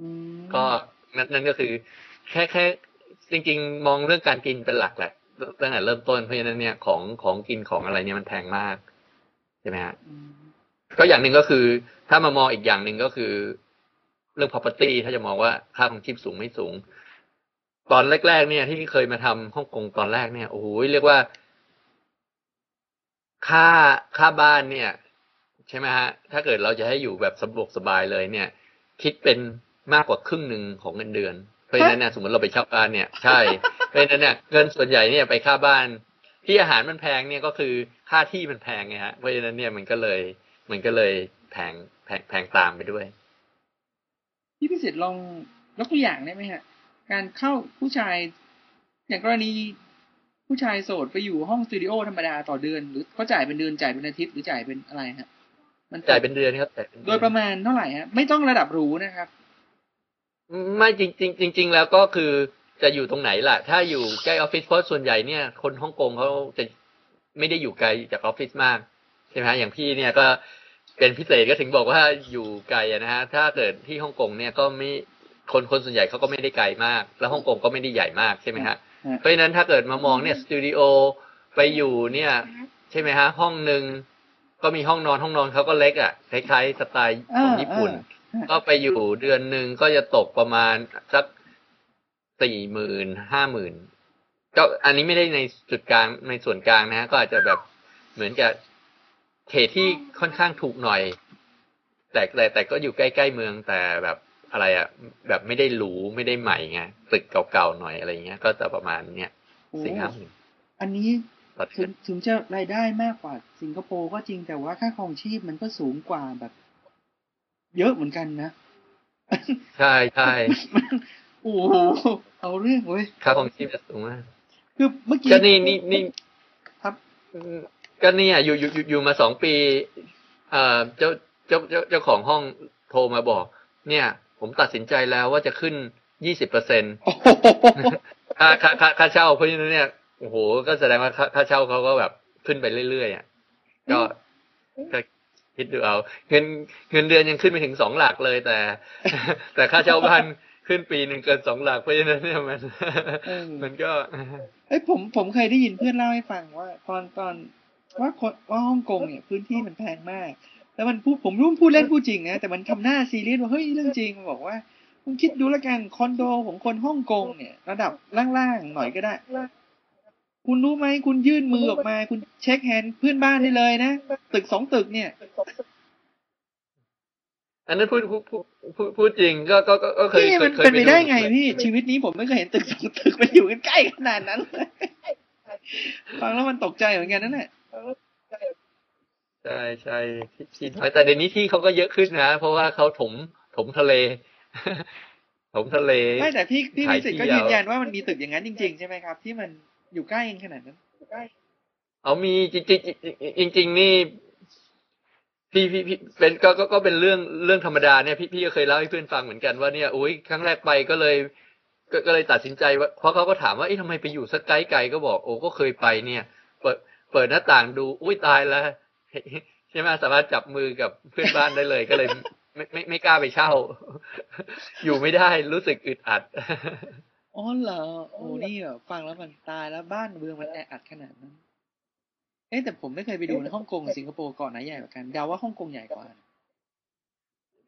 อืมก็นั่นนั่นก็คือ แค่แค่จริง ๆ มองเรื่องการกินเป็นหลักแหละตั้งแต่เริ่มต้นเพราะฉะนั้นเนี่ยของของกินของอะไรเนี่ยมันแพงมากใช่ไหมฮะอืมก็อย่างหนึ่งก็คือ ถ้ามามองอีกอย่างหนึ่งก็คือ เรื่อง property ถ้าจะมองว่าค่าของชีพสูงไม่สูง ตอนแรกๆ เนี่ย ที่เคยมาทำฮ่องกงตอนแรกเนี่ยโอ้โหเรียกว่า ค่าค่าบ้านเนี่ย ใช่ไหมฮะ ถ้าเกิดเราจะให้อยู่แบบสะดวกสบายเลยเนี่ย คิดเป็นมากกว่าครึ่งหนึ่งของเงินเดือนเพราะฉะนั้นเนี่ยสมมติเราไปเช่าบ้านเนี่ยใช่เพราะฉะนั้นเนี่ยเงินส่วนใหญ่เนี่ยไปค่าบ้าน ที่อาหารมันแพงเนี่ยก็คือค่าที่มันแพงไงฮะเพราะฉะนั้นเนี่ยมันก็เลย มันก็เลยแพงแพงแพงตามไปด้วยพี่พิสิทธิ์ลองยกตัวอย่างได้ไหมฮะ การเข้าผู้ชายอย่างกรณีผู้ชายโสดไปอยู่ห้องสตูดิโอธรรมดาต่อเดือน หรือเขาจ่ายเป็นเดือนจ่ายเป็นอาทิตย์หรือจ่ายเป็นอะไรฮะ มันจ่ายเป็นเดือนครับจ่ายเป็นเอนโดยประมาณเท่าไหร่ฮะไม่ต้องระดับหรูนะครับ ไม่จริงจริงจริงๆแล้วก็คือจะอยู่ตรงไหนล่ะ ถ้าอยู่ใกล้ออฟฟิศเพราะส่วนใหญ่เนี่ย คนฮ่องกงเขาจะไม่ได้อยู่ไกลจากออฟฟิศมากใช่ไหมฮะอย่างพี่เนี่ยก็เป็นพิเศษก็ถึงบอกว่าอยู่ไกลอะนะฮะ ถ้าเกิดที่ฮ่องกงเนี่ยก็ไม่ คนคนส่วนใหญ่เขาก็ไม่ได้ไกลมาก แล้วฮ่องกงก็ไม่ได้ใหญ่มากใช่ไหมฮะฮะเพราะฉะนั้นถ้าเกิดมามองเนี่ยสตูดิโอไปอยู่เนี่ย ใช่ไหมฮะ ห้องหนึ่งก็มีห้องนอนห้องนอนเขาก็เล็กอะคล้ายๆสไตล์ของญี่ปุ่นอ่าก็ไปอยู่เดือนหนึ่งก็จะตกประมาณสักสี่หมื่นห้าหมื่นก็อันนี้ไม่ได้ในจุดกลางในส่วนกลางนะฮะก็อาจจะแบบเหมือนกับเขตที่ค่อนข้างถูกหน่อย แต่แต่แต่ก็อยู่ใกล้ๆเมืองแต่แบบ อะไรอะแบบไม่ได้หรูไม่ได้ใหม่ไงตึกเก่าๆหน่อยอะไรเงี้ย ก็จะประมาณเนี้ยโอ้สี่ห้าหมื่นอันนี้ต่อถึเดืองนถึงจะรายได้มากกว่าสิงคโปร์ก็จริงแต่ว่าค่าครองชีพมันก็สูงกว่าแบบ เยอะเหมือนกันนะ ใช่ใช่มันโอ้โหเอาเรื่องเว้ยค่าของชีพจะสูงมากคือเมื่อกี้ก็นี่นี่นี่ครับอืมก็เนี่ยอยู่อยู่อยู่อยู่มาสองปี เอ่อเจ้าเจ้าเจ้าเจ้าของห้องโทรมาบอก เนี่ย ผมตัดสินใจแล้วว่าจะขึ้นยี่สิบเปอร์เซ็นโอ้โหค่าค่าค่าค่าเช่าเพราะฉะนั้นเนี่ยโอ้โหก็แสดงว่าค่าค่าเช่าเขาก็แบบขึ้นไปเรื่อยๆอะก็ก็คิดดูเอา เงินเงินเดือนยังขึ้นไปถึงสองหลักเลยแต่ แต่ค่าเช่าบ้านขึ้นปีหนึ่งเกินสองหลักเพราะฉะนั้นเนี่ยมันเออมันก็ เอ้ยผมผมเคยได้ยินเพื่อนเล่าให้ฟังว่า ตอนตอนว่าคนว่าฮ่องกงเนี่ยพื้นที่มันแพงมาก แล้วมันพูดผมรู้มันพูดเล่นพูดจริงนะแต่มันทำหน้าซีเรียสว่าเฮ้ยเรื่องจริงมันบอกว่าคุณคิดดูแล้วกันคอนโดของคนฮ่องกงเนี่ย ระดับล่างๆหน่อยก็ได้ คุณรู้ไหมคุณยื่นมือออกมา คุณ shake hand เพื่อนบ้านได้เลยนะตึกสองตึกเนี่ยอันนั้นพูดพูดพูดพูดพูดจริงก็ก็ก็ก็เคยพี่เคมัยนเคยเป็นไปได้ดูไงพี่ชีวิตนี้ผมไม่เคยเห็นตึกสองตึกมันอยู่กันใกล้ขนาดนั้นเลยฟังแล้วมันตกใจเหมือนกันนั่นแหละ ใช่ใช่ที่ที่แต่เดี๋ยวนี้ที่เขาก็เยอะขึ้นนะ เพราะว่าเขาถมถมทะเล ถมทะเลไม่แต่พี่พี่ขายวิสิตก็ที่ยืนเอายันว่ามันมีตึกอย่างนั้นจริง ๆ ใช่ไหมครับ ที่มันอยู่ใกล้กันขนาดนั้นเอามีจริงจริงๆจริงๆนี่พี่พี่พี่เป็นก็ก็ก็เป็นเรื่องเรื่องธรรมดาเนี่ยพี่พี่ก็เคยเล่าให้เพื่อนฟังเหมือนกันว่าเนี่ยอุ้ยครั้งแรกไปก็เลยก็ก็เลยตัดสินใจว่าเพราะเขาก็ถามว่าเอ๊ะทำไมไปอยู่สักไกลไกลก็บอกโอ้ก็เคยไปเนี่ย เปิดเปิดหน้าต่างดู อุ้ยตายแล้ว ใช่ไหมสามารถจับมือกับเพื่อนบ้านได้เลยก็เลยไม่ไม่ไม่กล้าไปเช่า อยู่ไม่ได้รู้สึกอึดอัดอ๋อเหรอโอ้นี่แบบฟังแล้วมันตายแล้วบ้านเมืองมันแออัดขนาดนั้นเอ๊ะแต่ผมไม่เคยไปดูในฮ่องกงกับสิงคโปร์ก่อนไหนใหญ่กว่ากันเดาว่าฮ่องกงใหญ่กว่า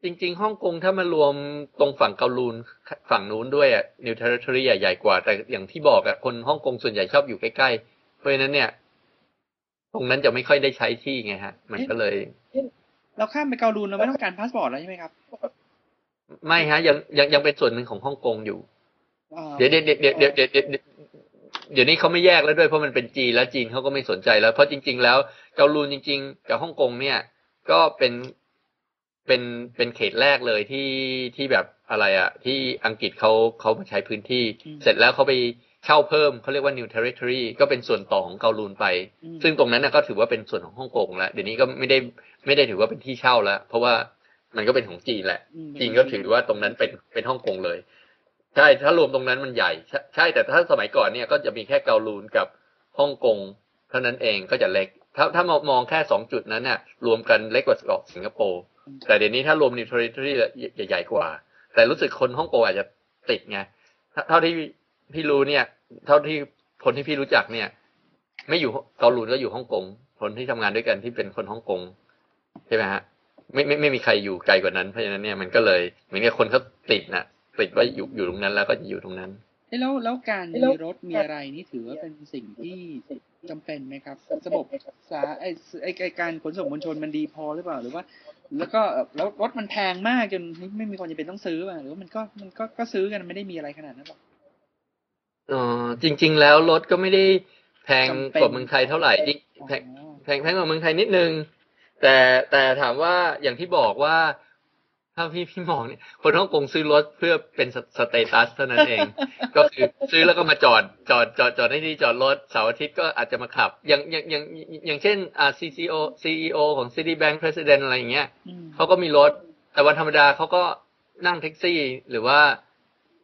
จริงๆฮ่องกงถ้ามารวมตรงฝั่งเกาลูนฝั่งนู้นด้วยอะ New Territory อะใหญ่กว่า แต่อย่างที่บอกอะคนฮ่องกงส่วนใหญ่ชอบอยู่ใกล้ๆเพราะฉะนั้นเนี่ยต รงนั้นจะไม่ค่อยได้ใช้ที่ไงฮะ มันก็เลยเราข้ามไปเกาลูนเราไม่ต้องการพาสปอร์ตแล้วใช่ไหมครับ ไม่ฮะ ยังยังยังเป็นส่วนหนึ่งของฮ่องกงอยู่เดี๋ยวเดี๋ยวเดี๋ยวเดี๋ยวเดี๋ยวเดี๋ยวนี้เขาไม่แยกแล้วด้วยเพราะมันเป็นจีนแล้วจีนเขาก็ไม่สนใจแล้ว เพราะจริง ๆ แล้วเกาลูนจริง ๆ กับฮ่องกงเนี่ย ก็เป็นเป็นเป็นเขตแรกเลยที่ที่แบบอะไรอะที่อังกฤษเขาเขามาใช้พื้นที่ เสร็จแล้วเขาไป เช่าเพิ่มเขาเรียกว่า New Territory ก็เป็นส่วนต่อของเกาลูนไปอืมซึ่งตรงนั้นนะก็ถือว่าเป็นส่วนของฮ่องกงแล้วเดี๋ยวนี้ก็ไม่ได้ไม่ได้ถือว่าเป็นที่เช่าแล้วเพราะว่ามันก็เป็นของจีนแหละอืมจีนก็ถือว่าตรงนั้นเป็นเป็นฮ่องกงเลย ใช่ถ้ารวมตรงนั้นมันใหญ่ใช่ใช่แต่ถ้าสมัยก่อนเนี่ยก็จะมีแค่เกาลูนกับฮ่องกงเท่านั้นเองก็จะเล็ก ถ้าถ้ามองมองแค่สองจุดนั้นเนี่ยรวมกันเล็กกว่าสิงคโปร์แต่เดี๋ยวนี้ถ้ารวมนิวทริทรีใหญ่ๆกว่า แต่รู้สึกคนฮ่องกงอาจจะติดไงเท่าที่ พี่รู้เนี่ย เท่าที่คนที่พี่รู้จักเนี่ย ไม่อยู่เกาหลีก็อยู่ฮ่องกงคนที่ทำงานด้วยกันที่เป็นคนฮ่องกงใช่ไหมฮะไม่ไม่ไม่มีใครอยู่ไกลกว่านั้นเพราะฉะนั้นเนี่ยมันก็เลยเหมือนกับคนเขาติดนะติดว่าอยู่อยู่ตรงนั้นแล้วก็จะอยู่ตรงนั้นแล้วแล้วการมีรถมีอะไรนี่ถือว่าเป็นสิ่งที่จำเป็นไหมครับ ระบบสาไอไอไอการขนส่งมวลชนมันดีพอหรือเปล่าหรือว่า แล้วก็แล้วรถมันแพงมากจนไม่มีคนจะเป็นต้องซื้อป่ะหรือว่ามันก็มันก็ก็ซื้อกันไม่ได้มีอะไรขนาดนั้นหรอก เออจริง ๆ แล้วรถก็ไม่ได้แพงจำเป็นกว่าเมืองไทยเท่าไหร่จริงแพงอ๋อแพงแพงกว่าเมืองไทยนิดนึง แต่แต่ถามว่าอย่างที่บอกว่า ถ้าพี่พี่มองเนี่ยคนฮ่องกงซื้อรถเพื่อเป็นส status เท่านั้นเอง ก็คือซื้อแล้วก็มาจอดจอดจอดจอดให้ที่จอดรถเสาร์อาทิตย์ก็อาจจะมาขับ อย่างอย่างอย่างอย่างเช่นอ่า CCO CEO ของ Citibank President อะไรอย่างเงี้ยอืมเขาก็มีรถ แต่วันธรรมดาเขาก็นั่งแท็กซี่หรือว่า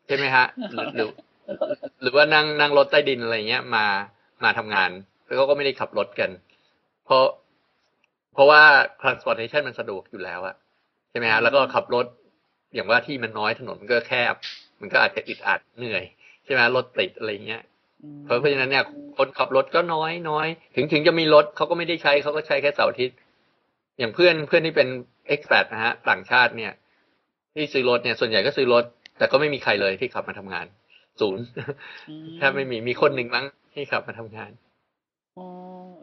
ใช่ไหมฮะหรือ หรือหรือว่านั่งนั่งรถใต้ดินอะไรเงี้ย มามาทำงานแล้วเขาก็ไม่ได้ขับรถกัน เพราะ เพราะว่า transportation มันสะดวกอยู่แล้วอะใช่ไหมฮะแล้วก็ขับรถอย่างว่าที่มันน้อยถนนมันก็แคบ มันก็อาจจะอึดอัดเหนื่อยใช่ไหมรถติดอะไรเงี้ยอืมเพราะเพราะฉะนั้นเนี่ยคนขับรถก็น้อยน้อย ถึงถึงจะมีรถเขาก็ไม่ได้ใช้เขาก็ใช้แค่เสาร์อาทิตย์อย่างเพื่อนเพื่อนที่เป็น expat นะฮะ ต่างชาติเนี่ย ที่ซื้อรถเนี่ยส่วนใหญ่ก็ซื้อรถ แต่ก็ไม่มีใครเลยที่ขับมาทำงาน ศูนย์อืมแทบไม่มีมีคนหนึ่งมั้งที่ขับมาทำงานอ๋อ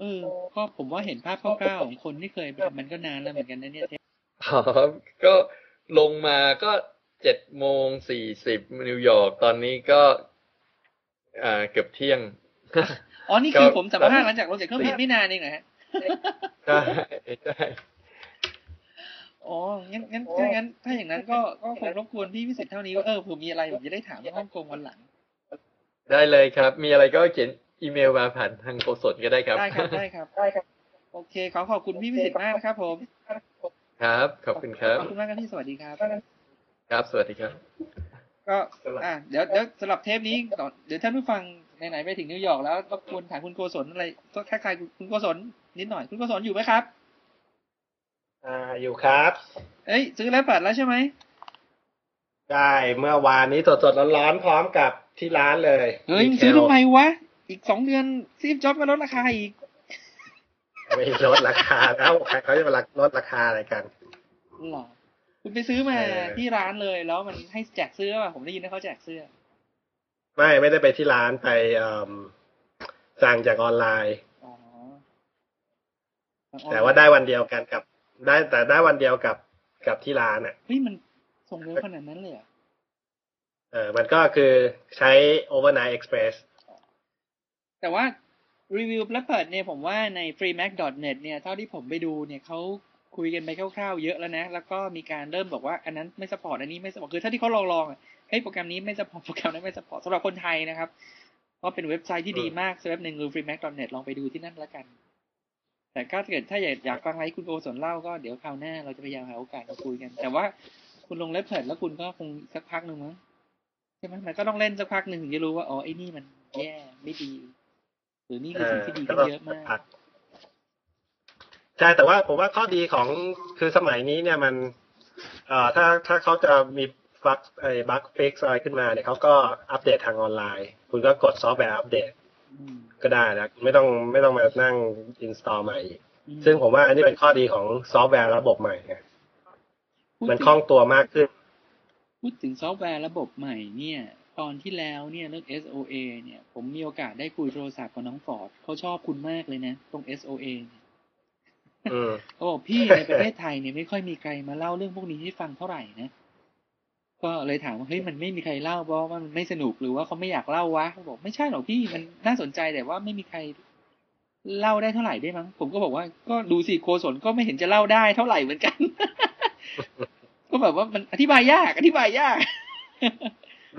เออก็ผมว่าเห็นภาพคร่าวๆของคนที่เคยไปทำมันก็นานแล้วเหมือนกันนะเนี่ยอ๋อก็ลงมาก็เจ็ดโมงสี่สิบนิวยอร์กตอนนี้ก็อ่าเกือบเที่ยงอ๋อนี่คือก็ผมสัมภาษณ์หลังจากลงจากเครื่องบินไม่นานเองเหรอฮะใช่ใช่ อ๋อ งั้นงั้นถ้างั้น ถ้าอย่างนั้นก็ ก็คงรบกวนพี่พิเศษเท่านี้ว่าเออผมมีอะไรผมจะได้ถามที่ฮ่องกงวันหลัง ได้เลยครับ มีอะไรก็เขียนอีเมลมาผ่านทางโกศลก็ได้ครับ ได้ครับ ได้ครับ ได้ครับ โอเค ขอขอบคุณพี่พิเศษมากนะครับผม ครับ ขอบคุณครับ ขอบคุณมากครับพี่สวัสดีครับ ครับ สวัสดีครับ ก็ อะเดี๋ยว เดี๋ยวสำหรับเทปนี้ต่อเดี๋ยวท่านผู้ฟังไหนๆไปถึงนิวยอร์กแล้วรบกวนถามคุณโกศลอะไรก็ทักทายคุณโกศลนิดหน่อย คุณโกศลอยู่ไหมครับ อ่าอยู่ครับ เอ้ยซื้อแล้วปัดแล้วใช่ไหมได้เมื่อวานนี้สดๆร้อนๆพร้อมกับที่ร้านเลยเฮ้ยดีเทลซื้อทำไมวะ อีกสองเดือนซีฟจ็อบก็ลดราคาอีก ไม่ลดราคาแล้วใครเขาจะมาลดราคาอะไรกันหรอคุณไปซื้อมาเออที่ร้านเลยแล้วมันให้แจกเสื้อป่ะผมได้ยินว่าเขาแจกเสื้อ ไม่ไม่ได้ไปที่ร้านไปเอิ่มสั่งจากออนไลน์อ๋อแต่ว่าได้วันเดียวกันกับ ได้แต่ได้วันเดียวกับกับที่ร้านอะเฮ้ยมันส่งเร็วขนาดนั้นเลยเหรอเออมันก็คือใช้ overnight express แต่ว่ารีวิวและเปิดเนี่ยผมว่าใน freemac.net เนี่ยเท่าที่ผมไปดูเนี่ยเขาคุยกันไปคร่าวๆเยอะแล้วนะ แล้วก็มีการเริ่มบอกว่าอันนั้นไม่ support อันนี้ไม่ support คือถ้าที่เขาลองลองๆอะเฮ้ยโปรแกรมนี้ไม่ support โปรแกรมนั้นไม่ support สำหรับคนไทยนะครับ ก็เป็นเว็บไซต์ที่ดีมากเว็บหนึ่งคือ freemac.net ลองไปดูที่นั่นแล้วกัน แต่ก็ถ้าเกิดถ้าอยากฟังอะไรคุณโกศลเล่าก็เดี๋ยวคราวหน้าเราจะพยายามหาโอกาสมาคุยกัน แต่ว่าคุณลง Leopard แล้วคุณก็คงสักพักหนึ่งมั้งใช่ไหมมันก็ต้องเล่นสักพักหนึ่งถึงจะรู้ว่าอ๋อไอ้นี่มันแย่ไม่ดี หรือนี่คือสิ่งที่ดีขึ้นเยอะมากใช่แต่ว่าผมว่าข้อดีของคือสมัยนี้เนี่ยมัน เอ่อถ้าถ้าเขาจะมีฟักไอ้ bug fix อะไรขึ้นมาเนี่ยเขาก็อัปเดตทางออนไลน์ คุณก็กด software update ก็ได้นะไม่ต้องไม่ต้องมานั่ง install ใหม่อีกอืมซึ่งผมว่าอันนี้เป็นข้อดีของซอฟต์แวร์ระบบใหม่ไงพูดมันถึงคล่องตัวมากขึ้น พูดถึงซอฟต์แวร์ระบบใหม่เนี่ย ตอนที่แล้วเนี่ยเรื่อง SOA เนี่ย ผมมีโอกาสได้คุยโทรศัพท์กับน้องฟอร์ดเขาชอบคุณมากเลยนะ ตรง SOA เนี่ยอืมเขาบอกพี่ในประเทศไทยเนี่ยไม่ค่อยมีใครมาเล่าเรื่องพวกนี้ให้ฟังเท่าไหร่นะ ก็เลยถามว่าเฮ้ยมันไม่มีใครเล่าเพราะว่ามันไม่สนุกหรือว่าเขาไม่อยากเล่าวะเขาบอกไม่ใช่หรอกพี่มันน่าสนใจแต่ว่าไม่มีใครเล่าได้เท่าไหร่ได้มั้งผมก็บอกว่าก็ดูสิโคศนก็ไม่เห็นจะเล่าได้เท่าไหร่เหมือนกัน ก็แบบว่ามันอธิบายยาก อธิบายยาก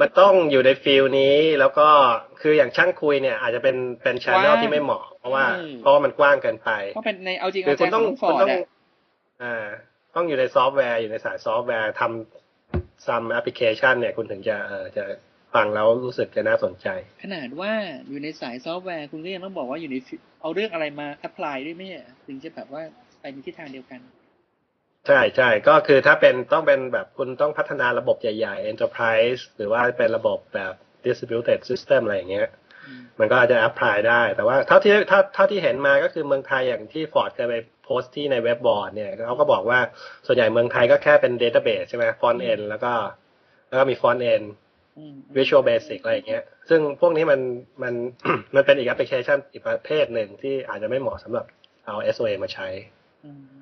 มันต้องอยู่ในฟิลนี้แล้วก็คืออย่างช่างคุยเนี่ย อาจจะเป็นเป็นช n นลกว้างที่ไม่เหมาะ เพราะว่าเออเพราะว่ามันกว้างเกินไปก็เป็นในเอาจริงคืเอาอใจคุณขต้อองงน้องฟอคุณร์ดต้องอะอ่าต้องอยู่ในซอฟต์แวร์อยู่ในสายซอฟต์แวร์ทำ ซัมแอปพลิเคชันเนี่ยคุณถึงจะเออจะฟังแล้วรู้สึกจะน่าสนใจ ขนาดว่าอยู่ในสายซอฟต์แวร์คุณก็ยังต้องบอกว่าอยู่ในฟิเอาเรื่องอะไรมา apply ด้วยไหมอะถึงจะแบบว่าไปในทิศทางเดียวกัน ใช่ใช่ก็คือถ้าเป็นต้องเป็นแบบคุณต้องพัฒนาระบบใหญ่ๆ enterprise หรือว่าเป็นระบบแบบ distributed system อะไรอย่างเงี้ยอื มมันก็อาจจะ apply ได้ แต่ว่าเท่าที่เท่าเท่าที่เห็นมาก็คือเมืองไทยอย่างที่ฟอร์ดเคยไปโพสต์ที่ในเว็บบอร์ดเนี่ยเขาก็บอกว่าส่วนใหญ่เมืองไทยก็แค่เป็น database ใช่ไหม front end แล้วก็แล้วก็มี front end อืม Visual Basic อะไรอย่างเงี้ย ซึ่งพวกนี้มันมันมันเป็นอีกแอปพลิเคชันอีกประเภทหนึ่งที่อาจจะไม่เหมาะสำหรับเอา SOA มาใช้อืม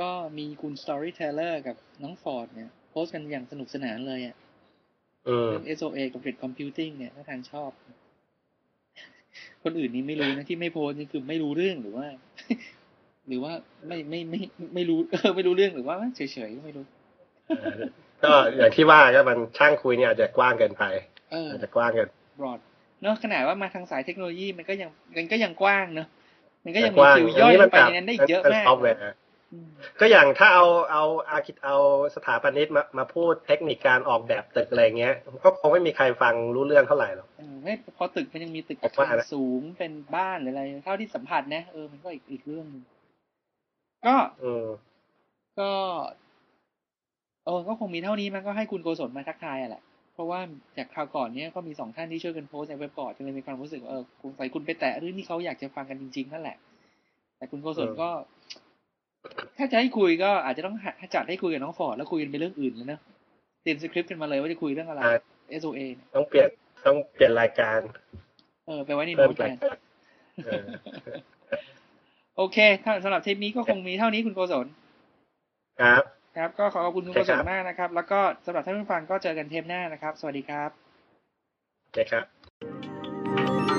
ก็มีคุณ Storyteller กับน้องฟอร์ดเนี่ย โพสต์กันอย่างสนุกสนานเลยอะอืมเรื่อง SOA กับ Grid Computing เนี่ยถ้าทางชอบ คนอื่นนี่ไม่รู้นะที่ไม่โพสต์นี่คือไม่รู้เรื่องหรือว่า หรือว่าไม่ไม่ไม่ไม่ไม่รู้เออไม่รู้เรื่องหรือว่าเฉยๆก็ไม่รู้ ก็อย่างที่ว่าก็มันช่างคุยเนี่ยอาจจะกว้างเกินไปเอออาจจะกว้างเกิน broad เนอะขนาดว่ามาทางสายเทคโนโลยีมันก็ยังมันก็ยังกว้างเนอะมันก็ยังกมีว้างคิวย่อยอันนี้ลมันงไปแบบในนั้นได้อีกเยอะเป็นมากซอฟต์แวร์อืม ก็อย่างถ้าเอาเอาอาคิดเอาสถาปนิกมามาพูดเทคนิคการออกแบบตึกอะไรเงี้ย ก็คงไม่มีใครฟังรู้เรื่องเท่าไหร่หรอกเออไม่พอตึกมันยังมีตึกผมว่าอาคารนะสูงเป็นบ้านหรืออะไรเท่าที่สัมผัสนะเออมันก็อีกอีกเรื่องหนึงก็อืมก็เออก็คงมีเท่านี้มันก็ให้คุณโกศลมาทักทายอะแหละเพราะว่าจากคราวก่อนเนี้ยก็มีสองท่านที่ช่วยกันโพสต์ในเว็บบอร์ดก็เลยมีความรู้สึกว่าเออคงใส่คุณไปแตะเรื่องที่เขาอยากจะฟังกันจริงๆนั่นแหละ แต่คุณโกศลก็ ถ้าจะให้คุยก็อาจจะต้องหาจัดให้คุยกับน้องฟอร์ดแล้วคุยกันไปเรื่องอื่นเลยนะเตรียมสคริปต์กันมาเลยว่าจะคุยเรื่องอะไรอ่า SOA เนี่ยต้องเปลี่ยนต้องเปลี่ยนรายการ เออไปไว้ในเพิ่โน้มตแทรายนการเออโอเคถ้าสำหรับเทปนี้ก็คงมีเท่านี้คุณโกศลครับ ครับ ก็ขอขอบคุณคุณโอโกเคศครัลบมากนะครับ แล้วก็สำหรับท่านผู้ฟังก็เจอกันเทปหน้านะครับ สวัสดีครับโอเคครับ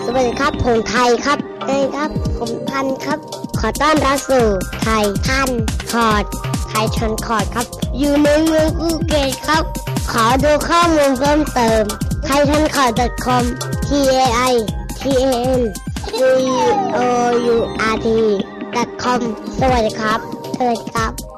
สวัสดีครับผมไทยครับเอ้ยครับ ผมทันครับข อต้อนรับสู่ไทยทันคอร์ดไทยทันคอร์ดครับ อยู่ในเมืองภูเก็ตครับ ขอดูข้อมูลเพิ่มเติมไทยทันคอร์ด .com t a i t a n c o u r t com สวัสดีครับสวัสดีครับ